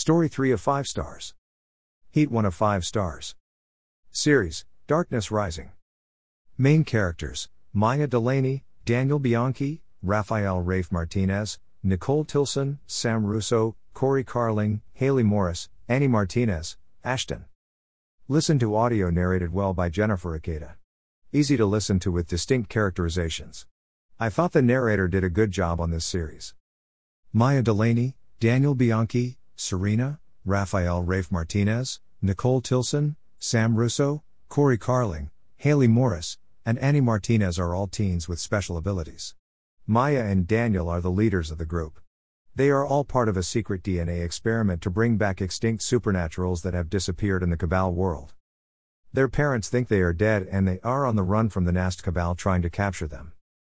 Story 3 of 5 stars. Heat 1 of 5 stars. Series Darkness Rising. Main characters Maya Delaney, Daniel Bianchi, Rafael Rafe Martinez, Nicole Tilson, Sam Russo, Corey Carling, Hayley Morris, Annie Martinez, Ashton. Listen to audio narrated well by Jennifer Ikeda. Easy to listen to with distinct characterizations. I thought the narrator did a good job on this series. Maya Delaney, Daniel Bianchi, Serena, Rafael Rafe Martinez, Nicole Tilson, Sam Russo, Corey Carling, Hayley Morris, and Annie Martinez are all teens with special abilities. Maya and Daniel are the leaders of the group. They are all part of a secret DNA experiment to bring back extinct supernaturals that have disappeared in the Cabal world. Their parents think they are dead and they are on the run from the Nast Cabal trying to capture them.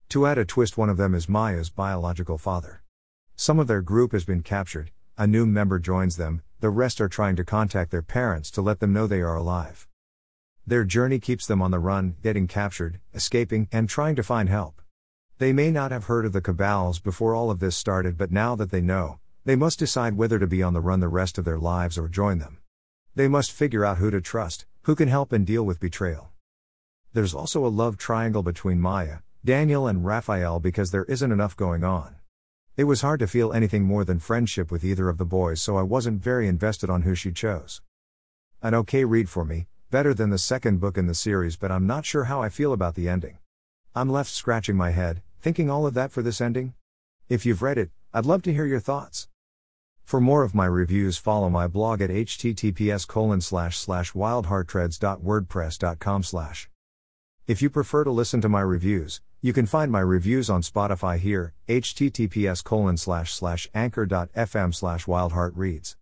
To add a twist, one of them is Maya's biological father. Some of their group has been captured, a new member joins them, the rest are trying to contact their parents to let them know they are alive. Their journey keeps them on the run, getting captured, escaping, and trying to find help. They may not have heard of the cabals before all of this started, but now that they know, they must decide whether to be on the run the rest of their lives or join them. They must figure out who to trust, who can help and deal with betrayal. There's also a love triangle between Maya, Daniel, and Rafael because there isn't enough going on. It was hard to feel anything more than friendship with either of the boys, so I wasn't very invested on who she chose. An okay read for me, better than the second book in the series, but I'm not sure how I feel about the ending. I'm left scratching my head, Thinking all of that for this ending? If you've read it, I'd love to hear your thoughts. For more of my reviews, follow my blog at https wyldheartreads.wordpress.com. If you prefer to listen to my reviews, you can find my reviews on Spotify here, https colon slash slash anchor.fm slash wyldheartreads.